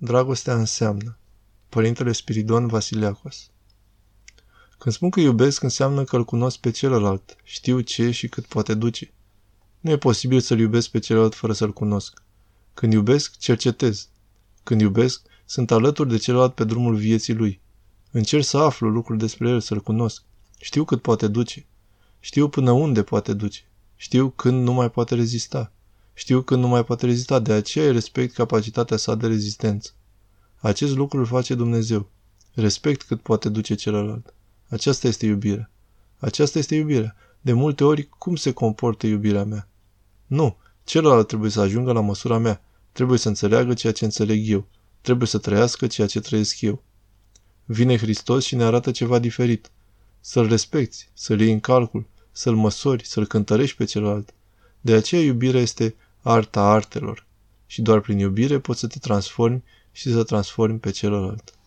Dragostea înseamnă. Părintele Spiridon Vasiliacos Când spun că iubesc, înseamnă că îl cunosc pe celălalt, știu ce și cât poate duce. Nu e posibil să-l iubesc pe celălalt fără să-l cunosc. Când iubesc, cercetez. Când iubesc, sunt alături de celălalt pe drumul vieții lui. Încerc să aflu lucruri despre el, să-l cunosc. Știu cât poate duce. Știu până unde poate duce. Știu când nu mai poate rezista. Știu când nu mai poate rezista, de aceea îi respect capacitatea sa de rezistență. Acest lucru îl face Dumnezeu. Respect cât poate duce celălalt. Aceasta este iubirea. Aceasta este iubirea. De multe ori, cum se comportă iubirea mea? Nu, celălalt trebuie să ajungă la măsura mea. Trebuie să înțeleagă ceea ce înțeleg eu. Trebuie să trăiască ceea ce trăiesc eu. Vine Hristos și ne arată ceva diferit. Să-l respecti, să-l iei în calcul, să-l măsori, să-l cântărești pe celălalt. De aceea iubirea este arta artelor. Și doar prin iubire poți să te transformi și să transformi pe celălalt.